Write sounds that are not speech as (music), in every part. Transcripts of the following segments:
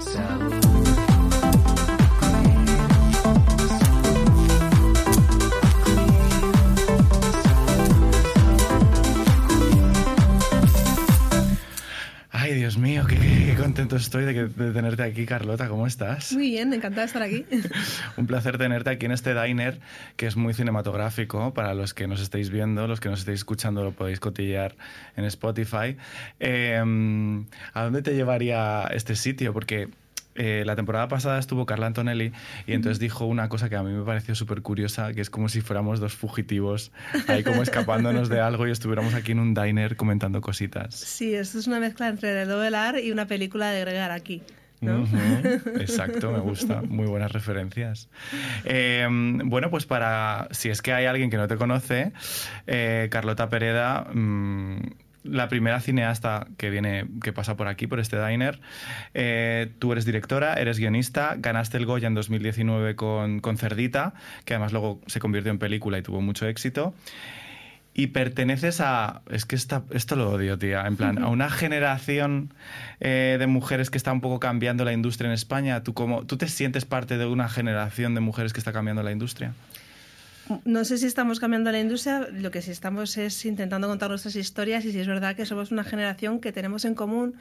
So. Contento estoy de, que- de tenerte aquí, Carlota. ¿Cómo estás? Muy bien, encantada de estar aquí. (laughs) Un placer tenerte aquí en este diner que es muy cinematográfico. Para los que nos estéis viendo, los que nos estéis escuchando, lo podéis cotillear en Spotify. Eh, ¿A dónde te llevaría este sitio? Porque eh, la temporada pasada estuvo Carla Antonelli y entonces dijo una cosa que a mí me pareció súper curiosa, que es como si fuéramos dos fugitivos ahí como (laughs) escapándonos de algo y estuviéramos aquí en un diner comentando cositas. Sí, esto es una mezcla entre el Dovelar y una película de Greg Araki. ¿no? (laughs) Exacto, me gusta. Muy buenas referencias. Eh, bueno, pues para, si es que hay alguien que no te conoce, eh, Carlota Pereda, mm, la primera cineasta que viene, que pasa por aquí, por este diner. Eh, tú eres directora, eres guionista, ganaste el Goya en 2019 con, con Cerdita, que además luego se convirtió en película y tuvo mucho éxito. Y perteneces a. Es que esta- esto lo odio, tía. En plan, a una generación eh, de mujeres que está un poco cambiando la industria en España. ¿Tú, cómo, ¿Tú te sientes parte de una generación de mujeres que está cambiando la industria? No sé si estamos cambiando la industria, lo que sí estamos es intentando contar nuestras historias y si es verdad que somos una generación que tenemos en común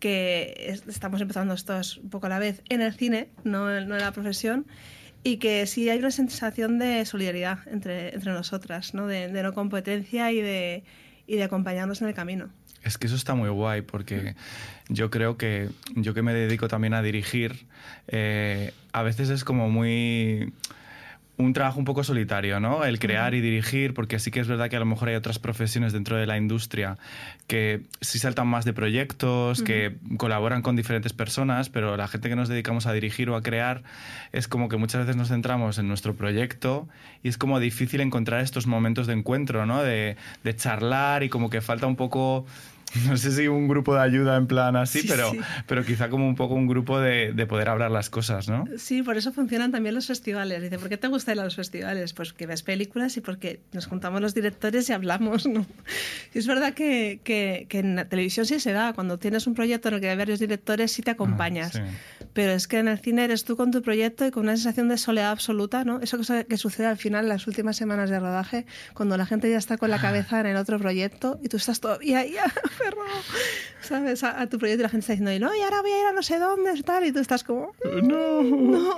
que es- estamos empezando estos un poco a la vez en el cine, no en, la profesión, y que sí hay una sensación de solidaridad entre, entre nosotras, ¿no? de, de no competencia y de, y de acompañarnos en el camino. Es que eso está muy guay porque yo creo que yo que me dedico también a dirigir, eh, a veces es como muy un trabajo un poco solitario, ¿no? El crear y dirigir, porque sí que es verdad que a lo mejor hay otras profesiones dentro de la industria que sí saltan más de proyectos, que colaboran con diferentes personas, pero la gente que nos dedicamos a dirigir o a crear es como que muchas veces nos centramos en nuestro proyecto y es como difícil encontrar estos momentos de encuentro, ¿no? De, de charlar y como que falta un poco... (laughs) No sé si un grupo de ayuda en plan así, Sí, pero, sí. pero quizá como un poco un grupo de, de poder hablar las cosas, ¿no? Sí, por eso funcionan también los festivales. Dice, ¿por qué te gustan los festivales? Pues que ves películas y porque nos juntamos los directores y hablamos, ¿no? (laughs) Y es verdad que, que, que en la televisión sí se da. Cuando tienes un proyecto en el que hay varios directores, sí te acompañas. Ah, sí. Pero es que en el cine eres tú con tu proyecto y con una sensación de soledad absoluta, ¿no? Eso que, que sucede al final, en las últimas semanas de rodaje, cuando la gente ya está con la cabeza en el otro proyecto y tú estás todavía ahí (laughs) aferrado, ¿sabes? A, a tu proyecto y la gente está diciendo, no, y ahora voy a ir a no sé dónde, tal, y tú estás como, No. no,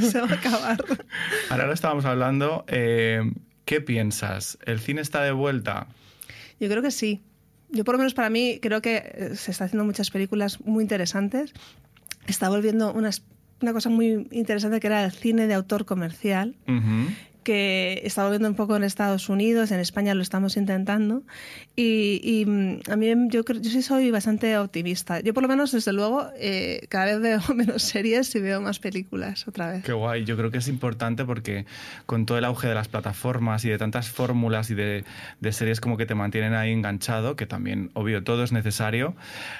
se va a acabar. Ahora lo estábamos hablando. eh, ¿Qué piensas? ¿El cine está de vuelta? Yo creo que sí. Yo por lo menos para mí creo que eh, se está haciendo muchas películas muy interesantes. Está volviendo unas- una cosa muy interesante que era el cine de autor comercial, Ujú. Que está volviendo un poco en Estados Unidos, en España lo estamos intentando. Y, y, mm, a mí yo, yo sí soy bastante optimista. Yo por lo menos, desde luego, eh, cada vez veo (laughs) menos series y veo más películas otra vez. Qué guay. Yo creo que es importante porque con todo el auge de las plataformas y de tantas fórmulas y de, de series como que te mantienen ahí enganchado, que también, obvio, todo es necesario,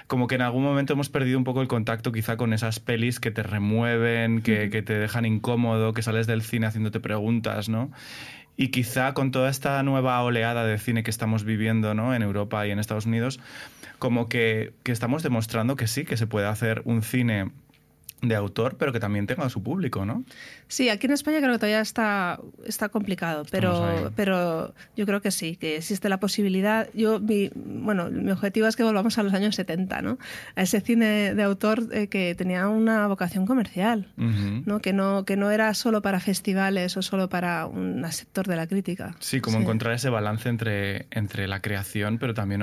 como que en algún momento hemos perdido un poco el contacto quizá con esas pelis que te remueven, que, que te dejan incómodo, que sales del cine haciéndote preguntas, Y quizá con toda esta nueva oleada de cine que estamos viviendo ¿no? en Europa y en Estados Unidos, como que, que estamos demostrando que sí, que se puede hacer un cine de autor, pero que también tenga su público, ¿no? Sí, aquí en España creo que todavía está, está complicado, pero, pero yo creo que sí, que existe la posibilidad. Yo, mi, bueno, mi objetivo es que volvamos a los años 70, ¿no? A ese cine de autor eh, que tenía una vocación comercial. ¿no? Que, no, que no era solo para festivales o solo para un sector de la crítica. Sí, como encontrar ese balance entre, entre la creación, pero también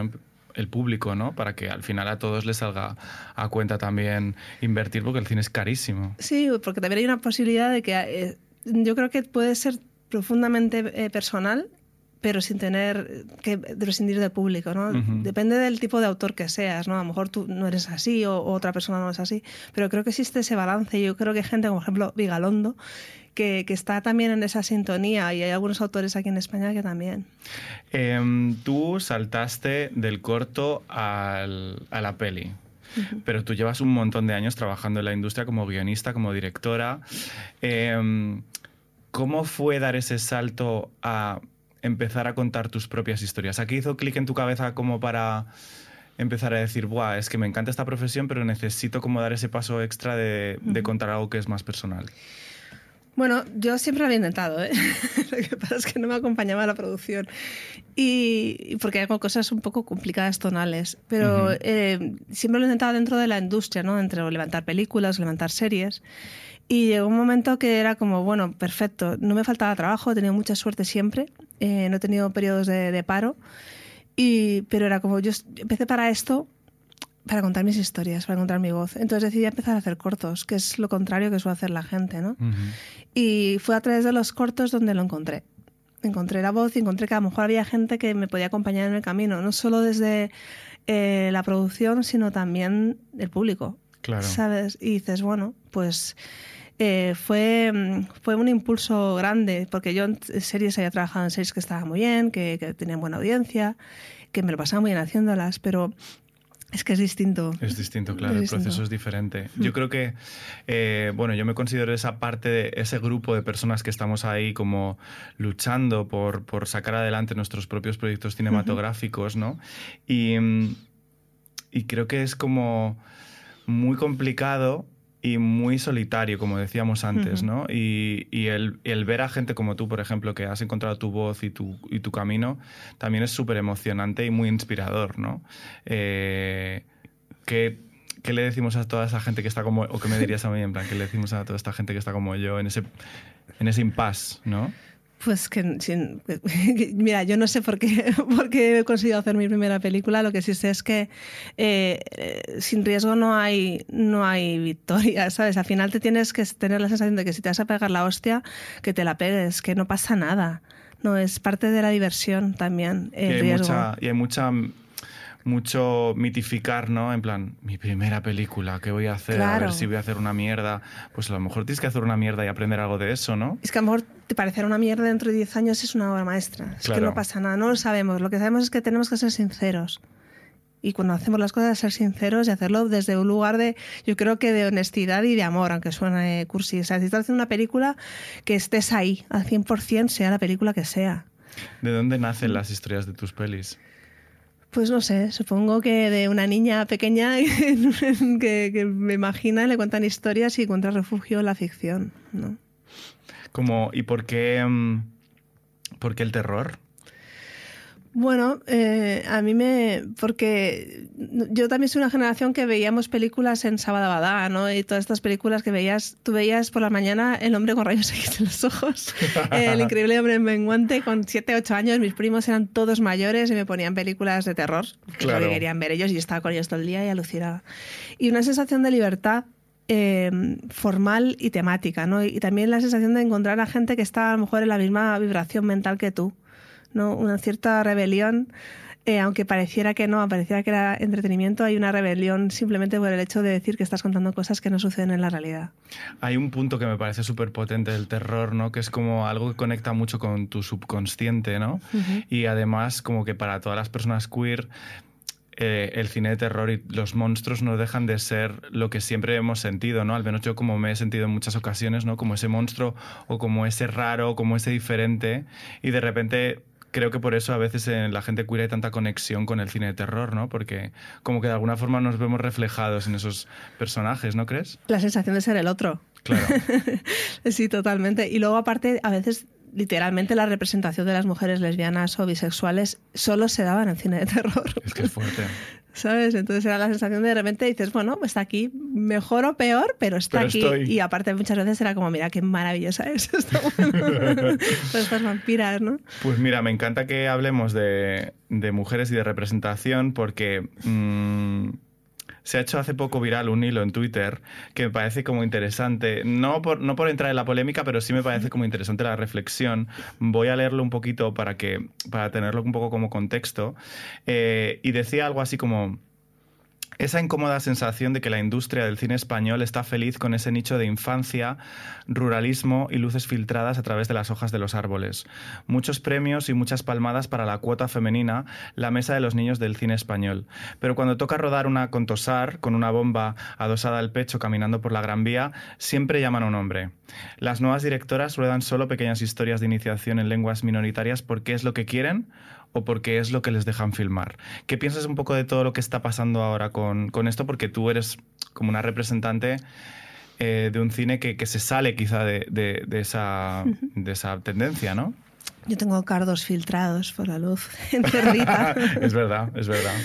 el público, ¿no? Para que al final a todos les salga a cuenta también invertir, porque el cine es carísimo. Sí, porque también hay una posibilidad de que eh, yo creo que puede ser profundamente eh, personal, pero sin tener que prescindir del público, ¿no? Depende del tipo de autor que seas, ¿no? A lo mejor tú no eres así o, o otra persona no es así, pero creo que existe ese balance. Yo creo que hay gente, como por ejemplo Vigalondo, que, que está también en esa sintonía y hay algunos autores aquí en España que también. Em, tú saltaste del corto al- a la peli. Pero tú llevas un montón de años trabajando en la industria como guionista, como directora. Em, ¿Cómo fue dar ese salto a empezar a contar tus propias historias? ¿Aquí hizo clic en tu cabeza como para empezar a decir, Buah, es que me encanta esta profesión, pero necesito como dar ese paso extra de, de contar algo que es más personal? Bueno, yo siempre lo había intentado, ¿eh? (laughs) lo que pasa es que no me acompañaba la producción. Y, porque hago cosas un poco complicadas tonales. Pero eh, siempre lo he intentado dentro de la industria, ¿no? Entre levantar películas, levantar series. Y llegó un momento que era como, bueno, perfecto, no me faltaba trabajo, he tenido mucha suerte siempre, eh, no he tenido periodos de, de paro. Y, pero era como, yo empecé para esto para contar mis historias, para encontrar mi voz. Entonces decidí empezar a hacer cortos, que es lo contrario que suele hacer la gente, ¿no? Y fue a través de los cortos donde lo encontré. Encontré la voz y encontré que a lo mejor había gente que me podía acompañar en el camino, no solo desde eh, la producción, sino también el público. Claro. ¿Sabes? Y dices, bueno, pues eh, fue, fue un impulso grande, porque yo en series había trabajado en series que estaban muy bien, que, que tenían buena audiencia, que me lo pasaba muy bien haciéndolas, pero es que es distinto. Es distinto, claro, el proceso es diferente. Yo creo que, eh, bueno, yo me considero esa parte, de ese grupo de personas que estamos ahí como luchando por, por sacar adelante nuestros propios proyectos cinematográficos, ¿no? Y, y creo que es como muy complicado y muy solitario, como decíamos antes, ¿no? Y, y el, el, ver a gente como tú, por ejemplo, que has encontrado tu voz y tu, y tu camino, también es súper emocionante y muy inspirador, ¿no? Eh, ¿qué, ¿qué, le decimos a toda esa gente que está como, o qué me dirías a mí, en plan, qué le decimos a toda esta gente que está como yo en ese, en ese impasse, ¿no? Pues que, sin, (laughs) mira, yo no sé por qué, (laughs) por qué he conseguido hacer mi primera película. Lo que sí sé es que eh, sin riesgo no hay, no hay victoria, (laughs) ¿sabes? Al final te tienes que tener la sensación de que si te vas a pegar la hostia, que te la pegues, que no pasa nada. No, es parte de la diversión también. El y, hay riesgo. Mucha, y hay mucha mucho mitificar, ¿no? En plan, mi primera película, ¿qué voy a hacer? Claro. A ver si voy a hacer una mierda. Pues a lo mejor tienes que hacer una mierda y aprender algo de eso, ¿no? Es que a lo mejor te parecerá una mierda dentro de 10 años es una obra maestra. Es Claro. que no pasa nada, no lo sabemos. Lo que sabemos es que tenemos que ser sinceros. Y cuando hacemos las cosas, ser sinceros y hacerlo desde un lugar de, yo creo que de honestidad y de amor, aunque suene cursi. O sea, si estás haciendo una película, que estés ahí al 100%, sea la película que sea. ¿De dónde nacen las historias de tus pelis? Pues no sé, supongo que de una niña pequeña (laughs) que, me imagina, le cuentan historias y encuentra refugio en la ficción, ¿no? Como, ¿Y por qué, mm, por qué el terror? Bueno, eh, a mí me. Porque yo también soy una generación que veíamos películas en Sabadabadá, ¿no? Y todas estas películas que veías. Tú veías por la mañana El hombre con rayos X en los ojos, (laughs) El increíble hombre en menguante con 7, 8 años. Mis primos eran todos mayores y me ponían películas de terror, que Claro. que querían ver ellos, y yo estaba con ellos todo el día y alucinaba. Y una sensación de libertad. eh, formal y temática, ¿no? Y también la sensación de encontrar a gente que está a lo mejor en la misma vibración mental que tú. ¿No? Una cierta rebelión, eh, aunque pareciera que no, pareciera que era entretenimiento, hay una rebelión simplemente por el hecho de decir que estás contando cosas que no suceden en la realidad. Hay un punto que me parece súper potente del terror, ¿no? Que es como algo que conecta mucho con tu subconsciente, ¿no? Y además, como que para todas las personas queer, eh, el cine de terror y los monstruos no dejan de ser lo que siempre hemos sentido, ¿no? Al menos yo como me he sentido en muchas ocasiones, ¿no? Como ese monstruo o como ese raro, como ese diferente. Y de repente creo que por eso a veces en la gente queer hay tanta conexión con el cine de terror, ¿no? Porque como que de alguna forma nos vemos reflejados en esos personajes, ¿no crees? La sensación de ser el otro. Claro. (laughs) sí, totalmente. Y luego aparte, a veces literalmente la representación de las mujeres lesbianas o bisexuales solo se daba en el cine de terror. Es que es fuerte. ¿Sabes? Entonces era la sensación de de repente dices, bueno, pues está aquí, mejor o peor, pero está Pero aquí. estoy. Y aparte muchas veces era como, mira, qué maravillosa es (laughs) esta (laughs) estas vampiras, ¿no? Pues mira, me encanta que hablemos de, de mujeres y de representación porque mm, se ha hecho hace poco viral un hilo en Twitter que me parece como interesante. No por, no por entrar en la polémica, pero sí me parece como interesante la reflexión. Voy a leerlo un poquito para, que, para tenerlo un poco como contexto. Eh, y decía algo así como... Esa incómoda sensación de que la industria del cine español está feliz con ese nicho de infancia, ruralismo y luces filtradas a través de las hojas de los árboles. Muchos premios y muchas palmadas para la cuota femenina, la mesa de los niños del cine español. Pero cuando toca rodar una con Tosar, con una bomba adosada al pecho caminando por la Gran Vía, siempre llaman a un hombre. Las nuevas directoras ruedan solo pequeñas historias de iniciación en lenguas minoritarias porque es lo que quieren o porque es lo que les dejan filmar. ¿Qué piensas un poco de todo lo que está pasando ahora con, con esto? Porque tú eres como una representante eh, de un cine que, que, se sale quizá de, de, de esa, de esa tendencia, ¿no? Yo tengo cardos filtrados por la luz (laughs) encerrita. (laughs) es verdad, es verdad.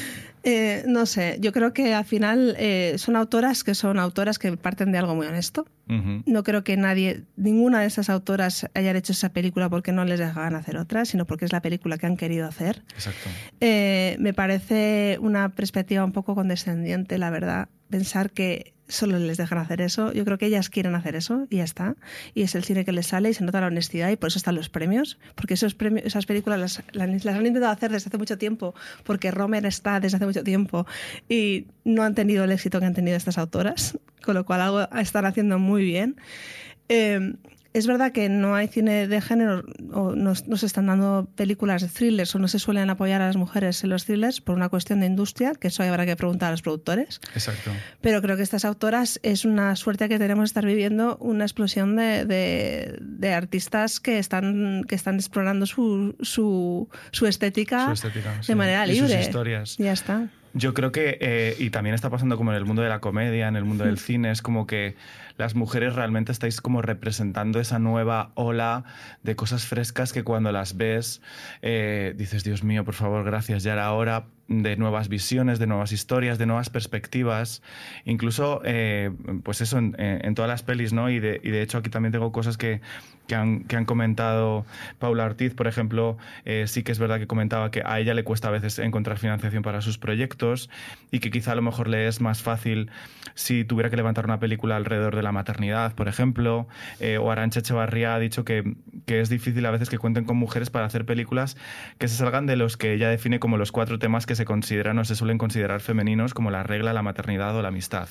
Eh, no sé, yo creo que al final eh, son autoras que son autoras que parten de algo muy honesto. Uh -huh. No creo que nadie, ninguna de esas autoras haya hecho esa película porque no les dejaban hacer otra, sino porque es la película que han querido hacer. Exacto. Eh, me parece una perspectiva un poco condescendiente, la verdad, pensar que solo les dejan hacer eso. Yo creo que ellas quieren hacer eso y ya está. Y es el cine que les sale y se nota la honestidad y por eso están los premios. Porque esos premios, esas películas las, han intentado hacer desde hace mucho tiempo, porque Romer está desde hace mucho tiempo y no han tenido el éxito que han tenido estas autoras, con lo cual algo están haciendo muy bien. Eh, es verdad que no hay cine de género, o no, no, se están dando películas de thrillers o no se suelen apoyar a las mujeres en los thrillers por una cuestión de industria, que eso habrá que preguntar a los productores. Exacto. Pero creo que estas autoras es una suerte que tenemos de estar viviendo una explosión de, de, de artistas que están, que están explorando su, su, su, estética, su estética, de sí. manera y libre. Sus historias. Ya está. Yo creo que, eh, y también está pasando como en el mundo de la comedia, en el mundo del cine, es como que las mujeres realmente estáis como representando esa nueva ola de cosas frescas que cuando las ves eh, dices, Dios mío, por favor, gracias, ya era hora de nuevas visiones, de nuevas historias, de nuevas perspectivas, incluso, eh, pues eso, en, todas las pelis, ¿no? Y de, y de, hecho aquí también tengo cosas que, que, han, que han comentado Paula Ortiz, por ejemplo, eh, sí que es verdad que comentaba que a ella le cuesta a veces encontrar financiación para sus proyectos y que quizá a lo mejor le es más fácil si tuviera que levantar una película alrededor de la maternidad, por ejemplo, eh, o Arancha Echevarría ha dicho que, que es difícil a veces que cuenten con mujeres para hacer películas que se salgan de los que ella define como los cuatro temas que se consideran o se suelen considerar femeninos como la regla, la maternidad o la amistad.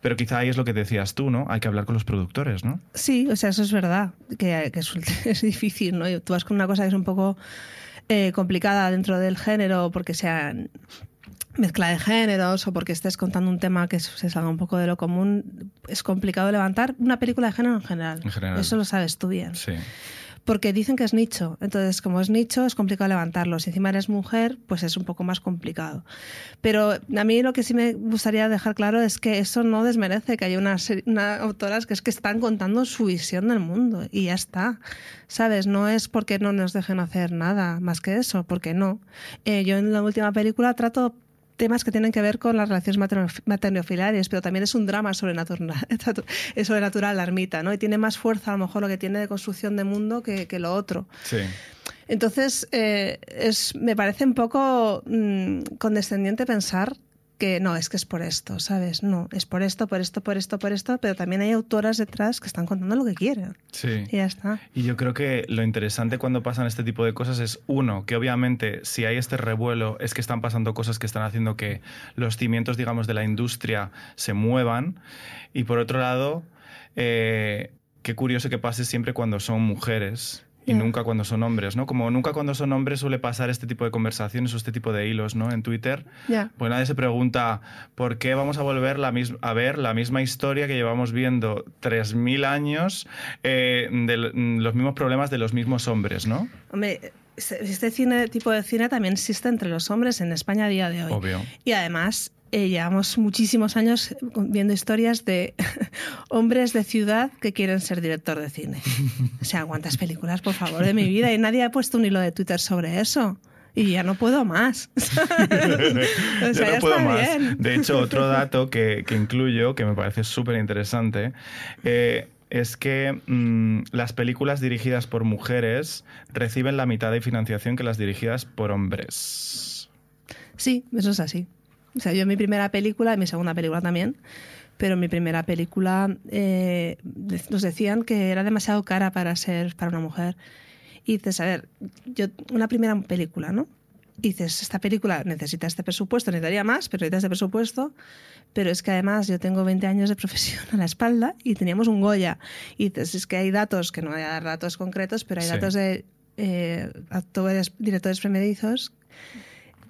Pero quizá ahí es lo que decías tú, ¿no? Hay que hablar con los productores, ¿no? Sí, o sea, eso es verdad, que, que es, (laughs) difícil, ¿no? Tú vas con una cosa que es un poco eh, complicada dentro del género porque sea mezcla de géneros o porque estés contando un tema que se salga un poco de lo común, es complicado levantar una película de género en general. En general. Eso lo sabes tú bien. Sí porque dicen que es nicho. Entonces, como es nicho, es complicado levantarlo. Si encima eres mujer, pues es un poco más complicado. Pero a mí lo que sí me gustaría dejar claro es que eso no desmerece que haya unas una autoras que es que están contando su visión del mundo y ya está. ¿Sabes? No es porque no nos dejen hacer nada más que eso, porque no. Eh, yo en la última película trato temas que tienen que ver con las relaciones maternofiliares, pero también es un drama sobrenatural, (laughs) sobrenatural la ermita, ¿no? Y tiene más fuerza a lo mejor lo que tiene de construcción de mundo que, que lo otro. Sí. Entonces, eh, es, me parece un poco mmm, condescendiente pensar que no, es que es por esto, ¿sabes? No, es por esto, por esto, por esto, por esto, pero también hay autoras detrás que están contando lo que quieren. Sí. Y ya está. Y yo creo que lo interesante cuando pasan este tipo de cosas es, uno, que obviamente si hay este revuelo es que están pasando cosas que están haciendo que los cimientos, digamos, de la industria se muevan. Y por otro lado, eh, qué curioso que pase siempre cuando son mujeres y yeah. nunca cuando son hombres, ¿no? Como nunca cuando son hombres suele pasar este tipo de conversaciones o este tipo de hilos, ¿no? En Twitter, yeah. pues nadie se pregunta por qué vamos a volver la a ver la misma historia que llevamos viendo 3.000 años eh, de los mismos problemas de los mismos hombres, ¿no? Hombre, este cine, tipo de cine también existe entre los hombres en España a día de hoy. Obvio. Y además eh, llevamos muchísimos años viendo historias de (laughs) hombres de ciudad que quieren ser director de cine. O sea, ¿cuántas películas, por favor, de mi vida? Y nadie ha puesto un hilo de Twitter sobre eso. Y ya no puedo más. (laughs) o sea, no puedo más. Bien. De hecho, otro dato que, que incluyo, que me parece súper interesante, eh, es que mmm, las películas dirigidas por mujeres reciben la mitad de financiación que las dirigidas por hombres. Sí, eso es así. O sea, yo en mi primera película, en mi segunda película también, pero en mi primera película eh, nos decían que era demasiado cara para ser para una mujer. Y dices, a ver, yo una primera película, ¿no? Y dices, esta película necesita este presupuesto, necesitaría más, pero necesita este presupuesto. Pero es que además yo tengo 20 años de profesión a la espalda y teníamos un Goya. Y dices, es que hay datos, que no voy a dar datos concretos, pero hay sí. datos de eh, actores, directores primerizos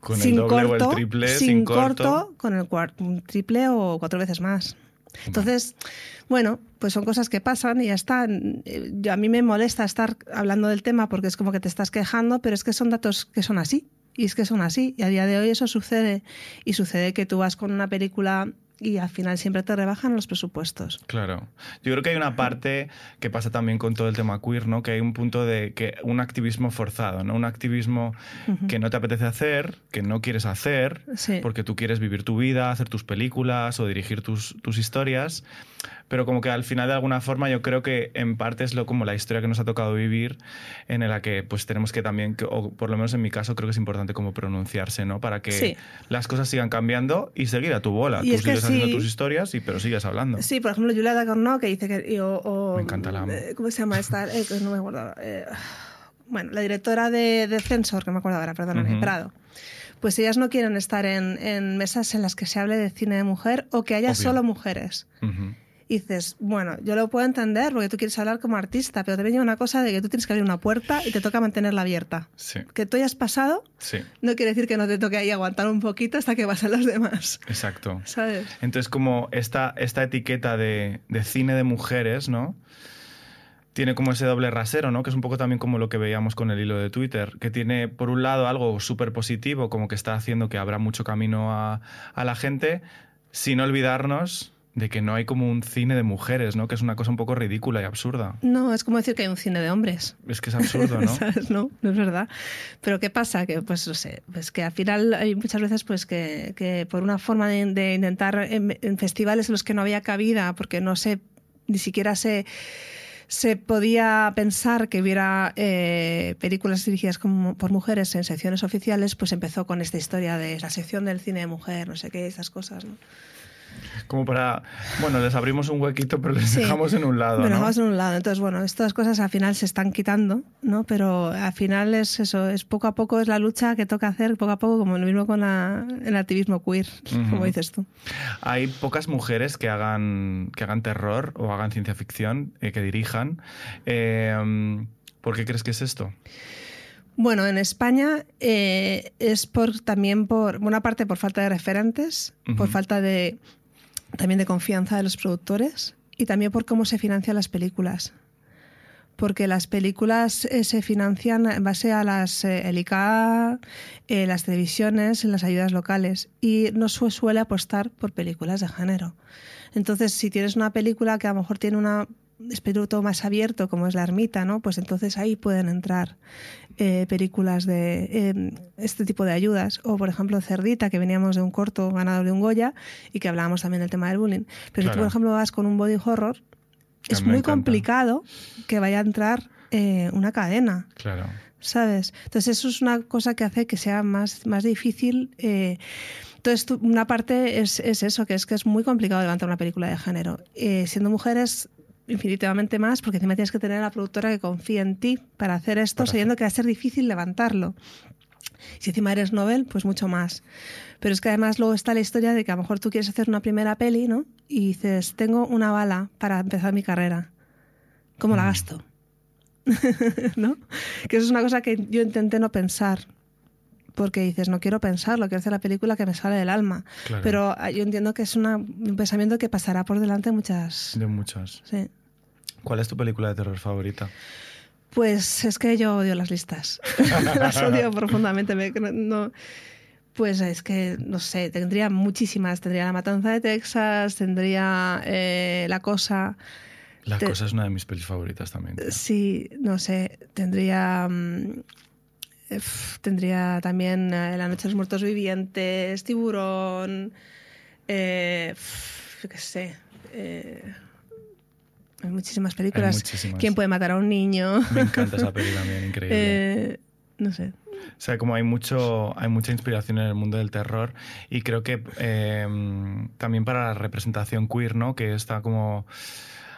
con sin el doble corto, o el triple, sin, sin corto, con el un triple o cuatro veces más. Entonces, bueno, pues son cosas que pasan y ya está. Eh, yo, a mí me molesta estar hablando del tema porque es como que te estás quejando, pero es que son datos que son así. Y es que son así. Y a día de hoy eso sucede. Y sucede que tú vas con una película y al final siempre te rebajan los presupuestos. Claro. Yo creo que hay una parte que pasa también con todo el tema queer, ¿no? Que hay un punto de que un activismo forzado, ¿no? Un activismo que no te apetece hacer, que no quieres hacer, porque tú quieres vivir tu vida, hacer tus películas o dirigir tus, tus historias pero como que al final de alguna forma yo creo que en parte es lo como la historia que nos ha tocado vivir en la que pues tenemos que también, o por lo menos en mi caso creo que es importante como pronunciarse, ¿no? Para que las cosas sigan cambiando y seguir a tu bola. Tú sigues haciendo tus historias, y, pero sigues hablando. Sí, por ejemplo, Julia Dacorno que dice que... me encanta la eh, ¿Cómo se llama esta? Eh, no me acuerdo. Eh, bueno, la directora de, de, Censor, que me acuerdo ahora, perdóname, Prado pues ellas no quieren estar en, mesas en las que se hable de cine de mujer o que haya solo mujeres dices, bueno, yo lo puedo entender porque tú quieres hablar como artista, pero te viene una cosa de que tú tienes que abrir una puerta y te toca mantenerla abierta. Que tú hayas pasado no quiere decir que no te toque ahí aguantar un poquito hasta que pasen los demás. Exacto. ¿Sabes? Entonces, como esta, esta etiqueta de, de cine de mujeres, ¿no? tiene como ese doble rasero, ¿no? Que es un poco también como lo que veíamos con el hilo de Twitter, que tiene por un lado algo súper positivo, como que está haciendo que abra mucho camino a, a, la gente, sin olvidarnos de que no hay como un cine de mujeres, ¿no? Que es una cosa un poco ridícula y absurda. No, es como decir que hay un cine de hombres. Es que es absurdo, ¿no? (laughs) No, no es verdad. Pero ¿qué pasa? Que, pues, no sé, pues que al final hay muchas veces pues que, que por una forma de, intentar en, festivales en los que no había cabida, porque no sé, ni siquiera se se podía pensar que hubiera eh, películas dirigidas como, por mujeres en secciones oficiales, pues empezó con esta historia de la sección del cine de mujer, no sé qué, esas cosas, ¿no? Como para, bueno, les abrimos un huequito, pero les dejamos en un lado. Pero dejamos en un lado. Entonces, bueno, estas cosas al final se están quitando, ¿no? Pero al final es eso, es poco a poco, es la lucha que toca hacer, poco a poco, como lo mismo con el activismo queer, como dices tú. Hay pocas mujeres que hagan, que hagan terror o hagan ciencia ficción, eh, que dirijan. Eh, ¿Por qué crees que es esto? Bueno, en España eh, es por también por una parte por falta de referentes, por falta de también de confianza de los productores y también por cómo se financian las películas. Porque las películas eh, se financian en base a las eh, eh, las televisiones, las ayudas locales y no se suele apostar por películas de género. Entonces, si tienes una película que a lo mejor tiene un espíritu más abierto, como es La Ermita, ¿no? pues entonces ahí pueden entrar eh, películas de em, este tipo de ayudas. O, por ejemplo, Cerdita, que veníamos de un corto ganador de un Goya y que hablábamos también del tema del bullying. Pero si tú, por ejemplo, vas con un body horror, es muy complicado que vaya a entrar eh, una cadena. Claro. ¿Sabes? Entonces, eso es una cosa que hace que sea más, más difícil. Eh, entonces, una parte es, es, eso, que es que es muy complicado levantar una película de género. siendo mujeres, infinitamente más, porque encima tienes que tener a la productora que confíe en ti para hacer esto, sabiendo que va a ser difícil levantarlo. Si encima eres novel, pues mucho más. Pero es que además luego está la historia de que a lo mejor tú quieres hacer una primera peli, ¿no? Y dices, tengo una bala para empezar mi carrera. ¿Cómo la mm. gasto? (laughs) ¿No? Que eso es una cosa que yo intenté no pensar. Porque dices, no quiero pensarlo, quiero hacer la película que me sale del alma. Pero ah, yo entiendo que es un pensamiento que pasará por delante de muchas. De muchas. Sí. ¿Cuál es tu película de terror favorita? Pues es que yo odio las listas. (laughs) las odio profundamente. no, pues es que, no sé, tendría muchísimas. Tendría La Matanza de Texas, tendría eh, La Cosa. La Cosa es una de mis pelis favoritas también. Sí, no sé, tendría... Mm, tendría también eh, La Noche de los Muertos Vivientes, Tiburón, eh, qué sé... Hay muchísimas películas. ¿Quién puede matar a un niño? Me encanta esa película (laughs) también, increíble. Eh, no sé. O sea, como hay mucho, hay mucha inspiración en el mundo del terror y creo que eh, también para la representación queer, ¿no? Que está como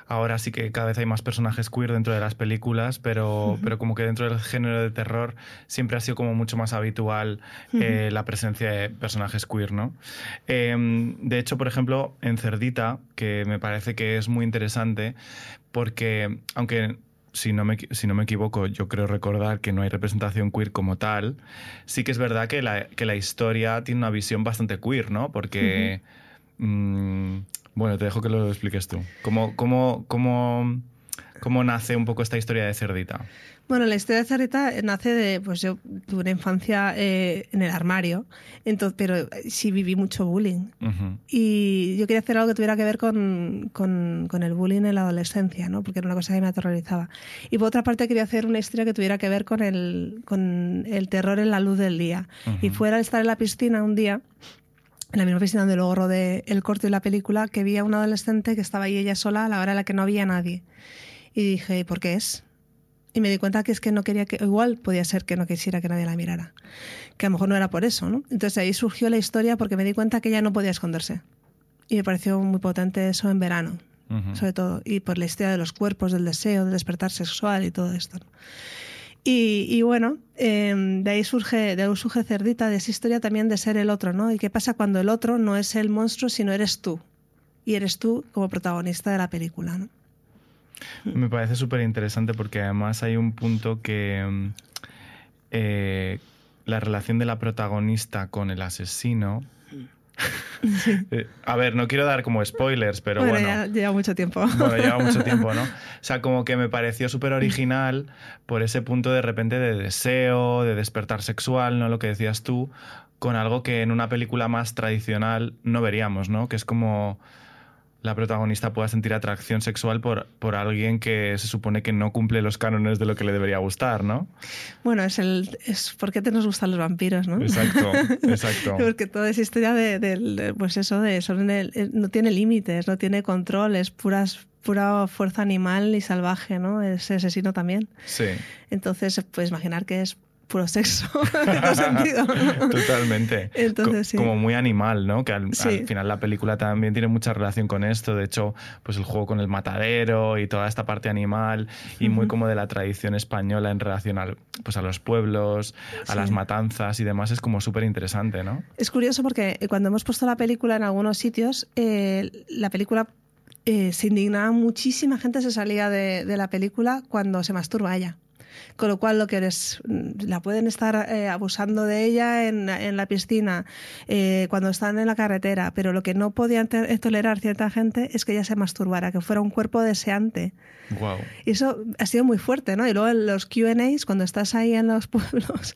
Ahora sí que cada vez hay más personajes queer dentro de las películas, pero, pero como que dentro del género de terror siempre ha sido como mucho más habitual eh, la presencia de personajes queer, ¿no? Em, de hecho, por ejemplo, en Cerdita, que me parece que es muy interesante, porque aunque si no, me, si no me equivoco, yo creo recordar que no hay representación queer como tal, sí que es verdad que la, que la historia tiene una visión bastante queer, ¿no? Porque Bueno, te dejo que lo expliques tú. ¿Cómo, cómo, cómo, cómo nace un poco esta historia de Cerdita? Bueno, la historia de Cerdita nace de, pues yo tuve una infancia eh, en el armario, entonces, pero sí viví mucho bullying. Y yo quería hacer algo que tuviera que ver con, con- con el bullying en la adolescencia, ¿no? porque era una cosa que me aterrorizaba. Y por otra parte quería hacer una historia que tuviera que ver con el, con el terror en la luz del día. Y fuera al estar en la piscina un día, en la misma piscina donde luego rodé el corto y la película, que vi a una adolescente que estaba ahí ella sola a la hora en la que no había nadie. Y dije, ¿y por qué es? Y me di cuenta que es que no quería que, igual podía ser que no quisiera que nadie la mirara. Que a lo mejor no era por eso, ¿no? Entonces ahí surgió la historia porque me di cuenta que ella no podía esconderse. Y me pareció muy potente eso en verano, sobre todo. Y por la historia de los cuerpos, del deseo, del despertar sexual y todo esto. ¿no? Y, bueno, eh, de ahí surge, de ahí surge Cerdita, de esa historia también de ser el otro, ¿no? Y qué pasa cuando el otro no es el monstruo, sino eres tú. Y eres tú como protagonista de la película, ¿no? Me parece súper interesante porque además hay un punto que mm, eh, la relación de la protagonista con el asesino. Eh, a ver, no quiero dar como spoilers, pero bueno, bueno. ya lleva mucho tiempo. Bueno, lleva mucho tiempo, ¿no? (laughs) O sea, como que me pareció súper original por ese punto de repente de deseo, de despertar sexual, ¿no? Lo que decías tú, con algo que en una película más tradicional no veríamos, ¿no? Que es como la protagonista pueda sentir atracción sexual por, por alguien que se supone que no cumple los cánones de lo que le debería gustar, ¿no? Bueno, es el es por qué te nos gustan los vampiros, ¿no? Exacto, (laughs) exacto. Porque toda esa historia de, pues eso, de son el- eh, no tiene límites, no tiene control, es puras, pura fuerza animal y salvaje, ¿no? Ese asesino también. Sí, Entonces, puedes imaginar que es puro sexo, (laughs) en sentido. totalmente. Entonces, sí. Como muy animal, ¿no? Que al, Sí. al final la película también tiene mucha relación con esto. De hecho, pues el juego con el matadero y toda esta parte animal y muy como de la tradición española en relación al, pues a los pueblos, a Sí. las matanzas y demás es como súper interesante, ¿no? Es curioso porque cuando hemos puesto la película en algunos sitios, eh, la película eh, se indignaba muchísima gente se salía de, de la película cuando se masturba ella. Con lo cual, lo que eres, mm, la pueden estar eh, abusando de ella en, en la piscina, eh, cuando están en la carretera, pero lo que no podían te- tolerar cierta gente es que ella se masturbara, que fuera un cuerpo deseante. Wow. Y eso ha sido muy fuerte, ¿no? Y luego en los QAs, cuando estás ahí en los (laughs) pueblos,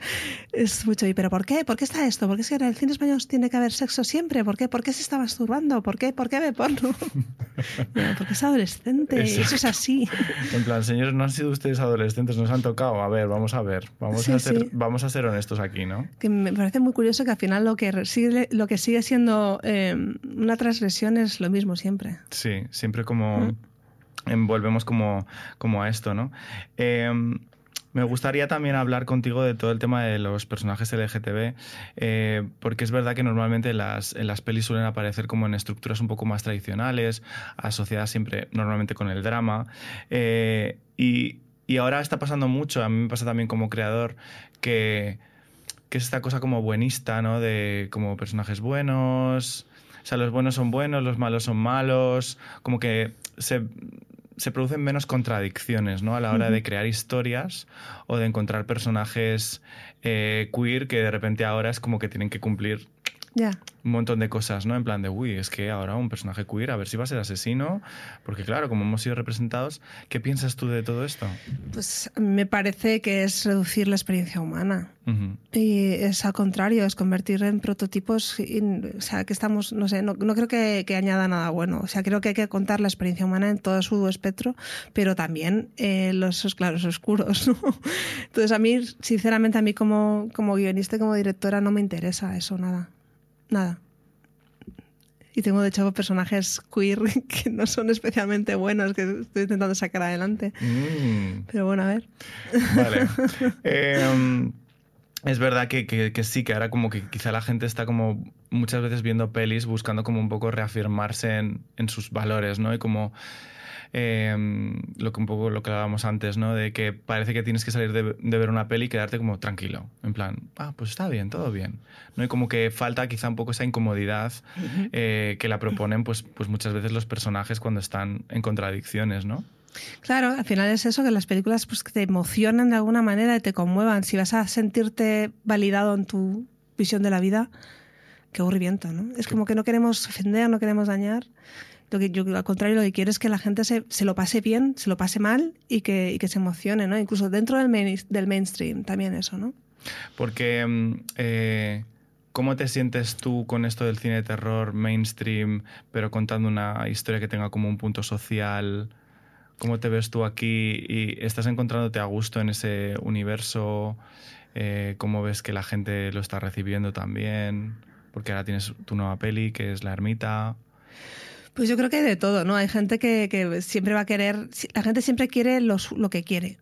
es mucho, ¿y pero por qué? ¿Por qué está esto? ¿Por qué es que en el cine español tiene que haber sexo siempre? ¿Por qué? ¿Por qué se está masturbando? ¿Por qué? ¿Por qué ve porno? No, (laughs) porque es adolescente, eso es así. En plan, señores, no han sido ustedes adolescentes, nos han tocado. A ver, vamos a ver. Vamos, Sí, a, ser, sí. vamos a ser honestos aquí, ¿no? Que me parece muy curioso que al final lo que sigue, lo que sigue siendo eh, una transgresión es lo mismo siempre. Sí, siempre como Mm. envolvemos como, como a esto, ¿no? Eh, me gustaría también hablar contigo de todo el tema de los personajes LGTB, eh, porque es verdad que normalmente las, en las pelis suelen aparecer como en estructuras un poco más tradicionales, asociadas siempre normalmente con el drama, eh, y, y ahora está pasando mucho, a mí me pasa también como creador, que, que es esta cosa como buenista, ¿no? De como personajes buenos, o sea, los buenos son buenos, los malos son malos, como que se, se producen menos contradicciones, ¿no? A la hora de crear historias o de encontrar personajes eh, queer que de repente ahora es como que tienen que cumplir Un montón de cosas, ¿no? En plan de, uy, es que ahora un personaje queer, a ver si va a ser asesino, porque claro, como hemos sido representados, ¿qué piensas tú de todo esto? Pues me parece que es reducir la experiencia humana. Y es al contrario, es convertir en prototipos, in- o sea, que estamos, no sé, no, no creo que, que añada nada bueno. O sea, creo que hay que contar la experiencia humana en todo su espectro, pero también eh, los claros oscuros, (laughs) ¿no? Entonces, a mí, sinceramente, a mí como, como guionista y como directora no me interesa eso, nada. Nada. Y tengo, de hecho, personajes queer (laughs) que no son especialmente buenos, que estoy intentando sacar adelante. Mm. Pero bueno, a ver. Vale. (laughs) Eh, es verdad que, que- que sí, que ahora como que quizá la gente está como muchas veces viendo pelis buscando como un poco reafirmarse en, en sus valores, ¿no? Y como eh, lo que un poco lo que hablábamos antes, ¿no? De que parece que tienes que salir de, de ver una peli y quedarte como tranquilo. En plan, ah, pues está bien, todo bien. ¿No? Y como que falta quizá un poco esa incomodidad eh, que la proponen pues, pues muchas veces los personajes cuando están en contradicciones, ¿no? Claro, al final es eso, que las películas pues, que te emocionan de alguna manera y te conmuevan. Si vas a sentirte validado en tu visión de la vida, qué aburrimiento, ¿no? Es como que no queremos ofender, no queremos dañar. Lo que yo, al contrario, lo que quiero es que la gente se, se lo pase bien, se lo pase mal y que, y que se emocione, ¿no? Incluso dentro del, main, del mainstream también eso, ¿no? Porque, mm, eh, ¿cómo te sientes tú con esto del cine de terror mainstream, pero contando una historia que tenga como un punto social? ¿Cómo te ves tú aquí y estás encontrándote a gusto en ese universo? Eh, ¿Cómo ves que la gente lo está recibiendo también? Porque ahora tienes tu nueva peli, que es La Ermita. Pues yo creo que hay de todo, ¿no? Hay gente que, que siempre va a querer, la gente siempre quiere los, lo que quiere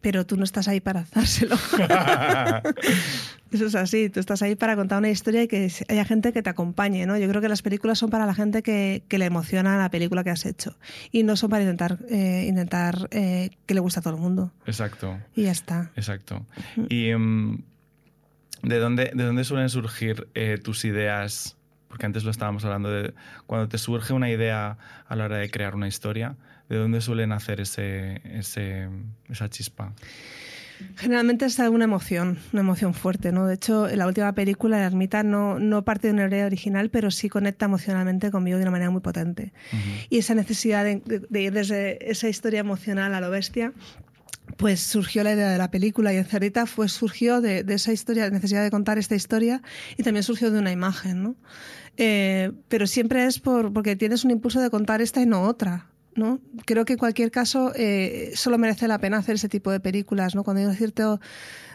pero tú no estás ahí para hazárselo. (laughs) Eso es así, tú estás ahí para contar una historia y que haya gente que te acompañe, ¿no? Yo creo que las películas son para la gente que, le emociona la película que has hecho y no son para intentar, eh, intentar eh, que le guste a todo el mundo. Exacto. Y ya está. Exacto. ¿Y em, ¿de, dónde, de dónde suelen surgir eh, tus ideas? Porque antes lo estábamos hablando de cuando te surge una idea a la hora de crear una historia, ¿De dónde suelen hacer ese, esa chispa? Generalmente es alguna emoción, una emoción fuerte, ¿no? De hecho, en la última película, La Ermita, no, no parte de una idea original, pero sí conecta emocionalmente conmigo de una manera muy potente. Y esa necesidad de, ir desde esa historia emocional a lo bestia, pues surgió la idea de la película y en Cerrita fue, surgió de, esa historia, de necesidad de contar esta historia y también surgió de una imagen, ¿no? Eh, pero siempre es por, porque tienes un impulso de contar esta y no otra. ¿no? Creo que en cualquier caso eh, solo merece la pena hacer ese tipo de películas, ¿no? Cuando hay cierto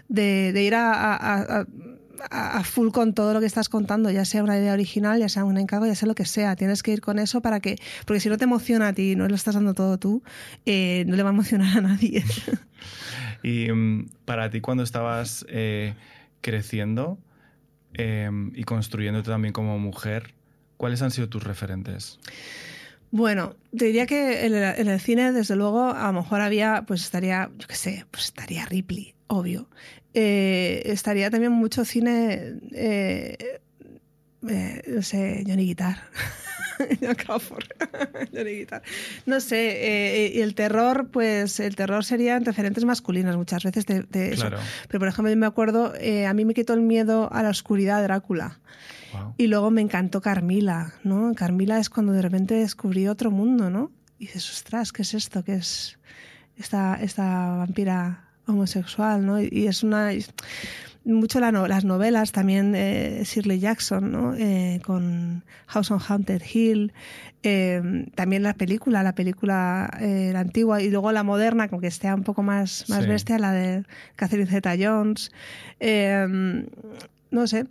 de, ir a, full con todo lo que estás contando, ya sea una idea original, ya sea un encargo, ya sea lo que sea. Tienes que ir con eso para que, porque si no te emociona a ti y no lo estás dando todo tú, eh, no le va a emocionar a nadie. (laughs) y um, para ti cuando estabas eh, creciendo y construyéndote también como mujer, ¿cuáles han sido tus referentes? Bueno, te diría que en el, cine, desde luego, a lo mejor había, pues estaría, yo qué sé, pues estaría Ripley, obvio. Eh, estaría también mucho cine, eh, eh, no sé, Johnny Guitar. (laughs) (laughs) Johnny Guitar. No sé, y el terror, pues el terror sería en referentes masculinas muchas veces de, eso. Pero por ejemplo, yo me acuerdo, a mí me quitó el miedo a la oscuridad de Drácula. Y luego me encantó Carmila, ¿no? Carmila es cuando de repente descubrí otro mundo, ¿no? Y dices, ostras, ¿qué es esto? ¿Qué es esta, esta vampira homosexual, ¿no? Y es una... Mucho las novelas también de Shirley Jackson, ¿no? Eh, con House on Haunted Hill, eh, también la película, la película eh, la antigua y luego la moderna, como que esté un poco más, más bestia, la de Catherine Zeta-Jones. no sé,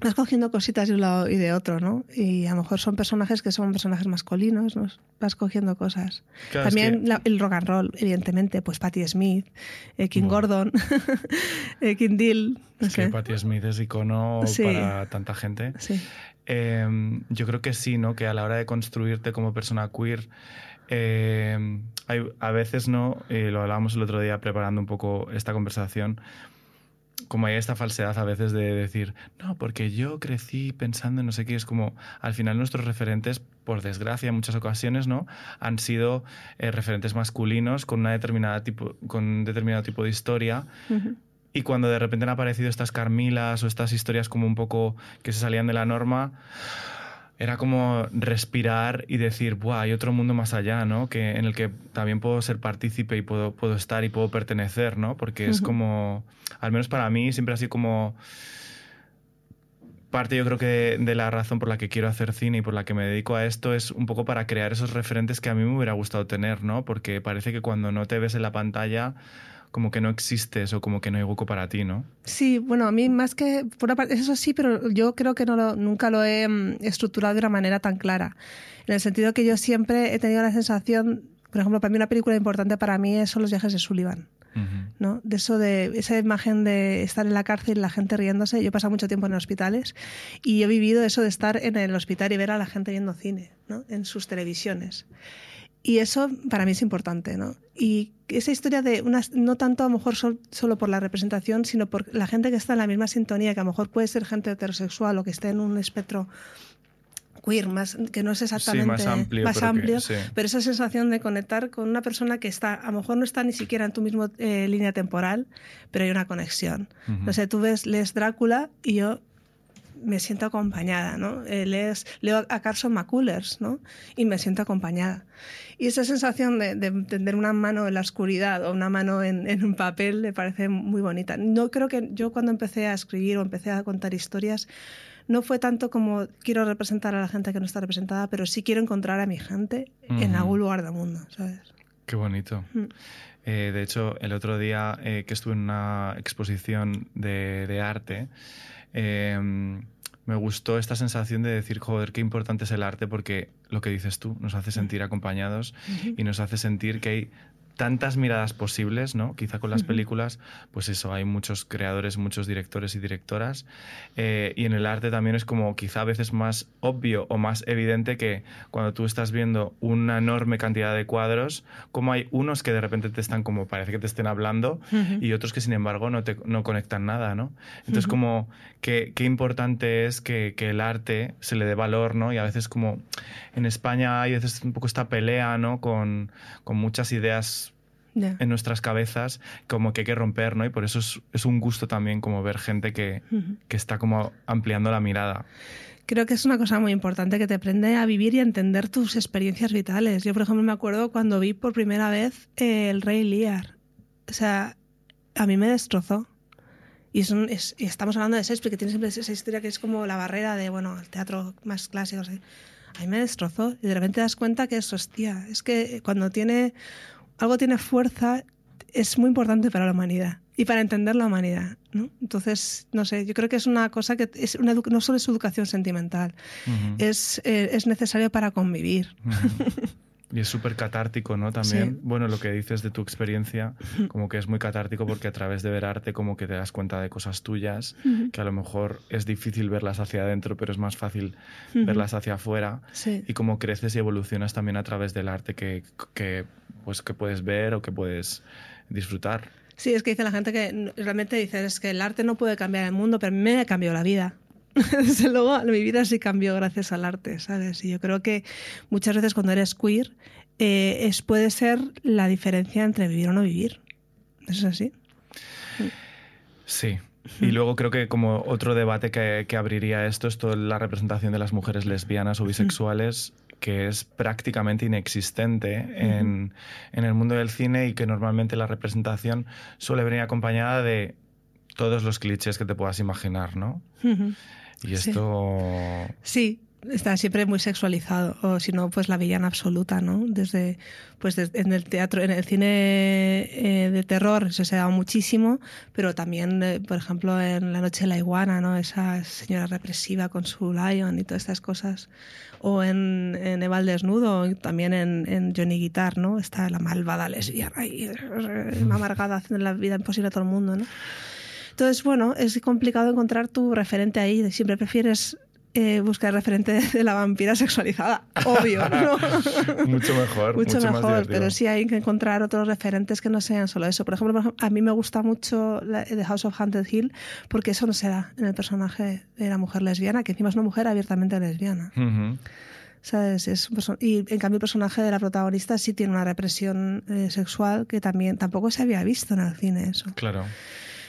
vas cogiendo cositas de un lado y de otro, ¿no? Y a lo mejor son personajes que son personajes masculinos, ¿no? Vas cogiendo cosas. También el rock and roll, evidentemente, pues Patti Smith, eh, King Gordon, (laughs) eh, King Dill. es que Patti Smith es icono para tanta gente. Sí. Em, yo creo que sí, ¿no? Que a la hora de construirte como persona queer, em, hay, a veces, ¿no? Y lo hablábamos el otro día preparando un poco esta conversación como hay esta falsedad a veces de decir, no, porque yo crecí pensando en no sé qué, es como al final nuestros referentes, por desgracia en muchas ocasiones, ¿no? Han sido eh, referentes masculinos con una determinada tipo, con un determinado tipo de historia. Y cuando de repente han aparecido estas Carmilas o estas historias como un poco que se salían de la norma, era como respirar y decir, Buah, hay otro mundo más allá, ¿no? Que, en el que también puedo ser partícipe y puedo, puedo estar y puedo pertenecer, ¿no? Porque es como, al menos para mí, siempre así como parte yo creo que de la razón por la que quiero hacer cine y por la que me dedico a esto es un poco para crear esos referentes que a mí me hubiera gustado tener, ¿no? Porque parece que cuando no te ves en la pantalla como que no existes o como que no hay hueco para ti, ¿no? Sí, bueno, a mí más que por una parte, eso sí, pero yo creo que no nunca lo he mm, estructurado de una manera tan clara. En el sentido que yo siempre he tenido la sensación, por ejemplo, para mí una película importante para mí son los viajes de Sullivan. ¿no? De eso de esa imagen de estar en la cárcel, la gente riéndose. Yo he pasado mucho tiempo en hospitales y he vivido eso de estar en el hospital y ver a la gente viendo cine, ¿no? En sus televisiones. Y eso para mí es importante, ¿no? Y esa historia de una, no tanto a lo mejor solo por la representación, sino por la gente que está en la misma sintonía, que a lo mejor puede ser gente heterosexual o que esté en un espectro queer, más, que no es exactamente más amplio, pero, esa sensación de conectar con una persona que está, a lo mejor no está ni siquiera en tu misma eh, línea temporal, pero hay una conexión. No sé, tú ves, lees Drácula y yo me siento acompañada, ¿no? Eh, leo a Carson McCullers, ¿no? Y me siento acompañada. Y esa sensación de, tener una mano en la oscuridad o una mano en, en, un papel me parece muy bonita. No creo que yo cuando empecé a escribir o empecé a contar historias, no fue tanto como quiero representar a la gente que no está representada, pero sí quiero encontrar a mi gente en algún lugar del mundo, ¿sabes? Qué bonito. Mm. Eh, de hecho, el otro día eh, que estuve en una exposición de, de arte, em, me gustó esta sensación de decir, joder, qué importante es el arte porque lo que dices tú nos hace sentir acompañados y nos hace sentir que hay tantas miradas posibles, ¿no? Quizá con las películas, pues eso, hay muchos creadores, muchos directores y directoras. Eh, y en el arte también es como quizá a veces más obvio o más evidente que cuando tú estás viendo una enorme cantidad de cuadros, como hay unos que de repente te están como, parece que te estén hablando, y otros que sin embargo no, te, no conectan nada, ¿no? Entonces como qué, qué importante es que, que, el arte se le dé valor, ¿no? Y a veces como en España hay a veces un poco esta pelea, ¿no? Con, con muchas ideas en nuestras cabezas como que hay que romper, ¿no? Y por eso es, un gusto también como ver gente que, está como ampliando la mirada. Creo que es una cosa muy importante que te aprende a vivir y a entender tus experiencias vitales. Yo, por ejemplo, me acuerdo cuando vi por primera vez El Rey Lear. O sea, a mí me destrozó. Y, estamos hablando de Shakespeare, que tiene siempre esa historia que es como la barrera de, bueno, el teatro más clásico. A mí me destrozó. Y de repente te das cuenta que es, hostia, es que cuando tiene algo tiene fuerza, es muy importante para la humanidad y para entender la humanidad. ¿no? Entonces, no sé, yo creo que es una cosa que es una no solo es educación sentimental, es, eh, es necesario para convivir. Y es súper catártico, ¿no? También, bueno, lo que dices de tu experiencia, como que es muy catártico porque a través de ver arte como que te das cuenta de cosas tuyas, que a lo mejor es difícil verlas hacia adentro, pero es más fácil verlas hacia afuera. Y como creces y evolucionas también a través del arte que, que, pues, que puedes ver o que puedes disfrutar. Sí, es que dice la gente que realmente dice es que el arte no puede cambiar el mundo, pero me ha cambiado la vida. (laughs) Desde luego, mi vida sí cambió gracias al arte, ¿sabes? Y yo creo que muchas veces cuando eres queer eh, es, puede ser la diferencia entre vivir o no vivir. ¿Es así? Sí. Y luego creo que como otro debate que, que abriría esto es toda la representación de las mujeres lesbianas o bisexuales que es prácticamente inexistente en, en, el mundo del cine y que normalmente la representación suele venir acompañada de todos los clichés que te puedas imaginar, ¿no? Y esto... Sí. Está siempre muy sexualizado, o si no, pues la villana absoluta, ¿no? Desde, pues en el teatro, en el cine eh, de terror eso se da muchísimo, pero también, eh, por ejemplo, en La Noche de la Iguana, ¿no? Esa señora represiva con su lion y todas estas cosas. O en, en Eva el Desnudo, también en, en, Johnny Guitar, ¿no? Está la malvada lesbiana y eh, amargada haciendo la vida imposible a todo el mundo, ¿no? Entonces, bueno, es complicado encontrar tu referente ahí. Siempre prefieres eh, buscar referente (laughs) de la vampira sexualizada, obvio, ¿no? (laughs) mucho mejor. mucho, mejor, pero sí hay que encontrar otros referentes que no sean solo eso. Por ejemplo, a mí me gusta mucho The House of Haunted Hill porque eso no se da en el personaje de la mujer lesbiana, que encima es una mujer abiertamente lesbiana. ¿Sabes? Es y en cambio el personaje de la protagonista sí tiene una represión eh, sexual que también tampoco se había visto en el cine eso. Claro.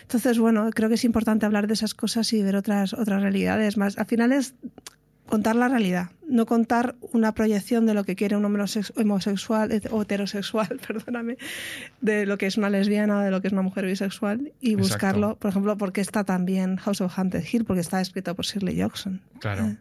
Entonces, bueno, creo que es importante hablar de esas cosas y ver otras, otras realidades más. Al final es contar la realidad, no contar una proyección de lo que quiere un homosexual eh, o heterosexual, (laughs) perdóname, de lo que es una lesbiana, de lo que es una mujer bisexual y buscarlo, por ejemplo, porque está también House of Haunted Hill, porque está escrito por Shirley Jackson. Claro. Eh,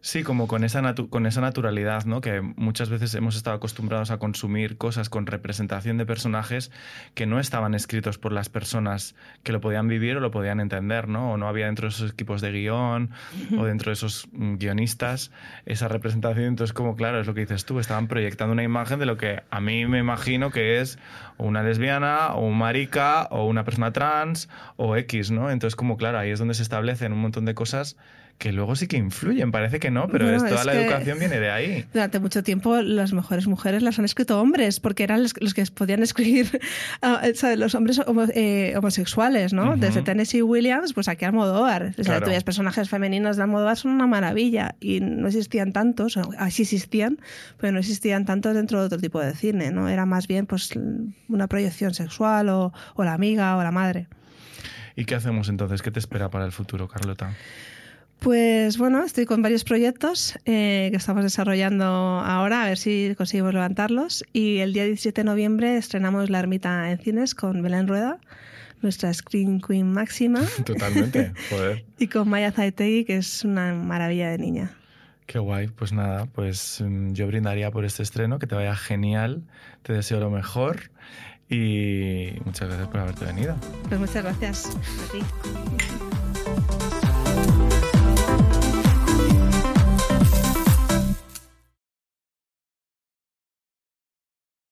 Sí, como con esa, con esa naturalidad, ¿no? Que muchas veces hemos estado acostumbrados a consumir cosas con representación de personajes que no estaban escritos por las personas que lo podían vivir o lo podían entender, ¿no? O no había dentro de esos equipos de guion o dentro de esos mm, guionistas esa representación. Entonces, como claro, es lo que dices tú, estaban proyectando una imagen de lo que a mí me imagino que es una lesbiana o un marica o una persona trans o X, ¿no? Entonces, como claro, ahí es donde se establecen un montón de cosas que luego sí que influyen, parece que no, pero toda la educación viene de ahí. Durante mucho tiempo las mejores mujeres las han escrito hombres, porque eran los, que podían escribir (laughs) ah, los hombres eh, homosexuales, ¿no? Desde Tennessee Williams, pues aquí Almodóvar. O sea, personajes femeninos de Almodóvar son una maravilla y no existían tantos, así existían, pero no existían tantos dentro de otro tipo de cine, ¿no? Era más bien pues una proyección sexual o, o la amiga o la madre. ¿Y qué hacemos entonces? ¿Qué te espera para el futuro, Carlota? Pues bueno, estoy con varios proyectos eh, que estamos desarrollando ahora, a ver si conseguimos levantarlos. Y el día 17 de noviembre estrenamos La Ermita en cines con Belén Rueda, nuestra Screen Queen máxima. (laughs) Totalmente, joder. (laughs) y con Maya Zaitegui, que es una maravilla de niña. Qué guay, pues nada, pues mm, yo brindaría por este estreno, que te vaya genial, te deseo lo mejor y muchas gracias por haberte venido. Pues muchas gracias a ti.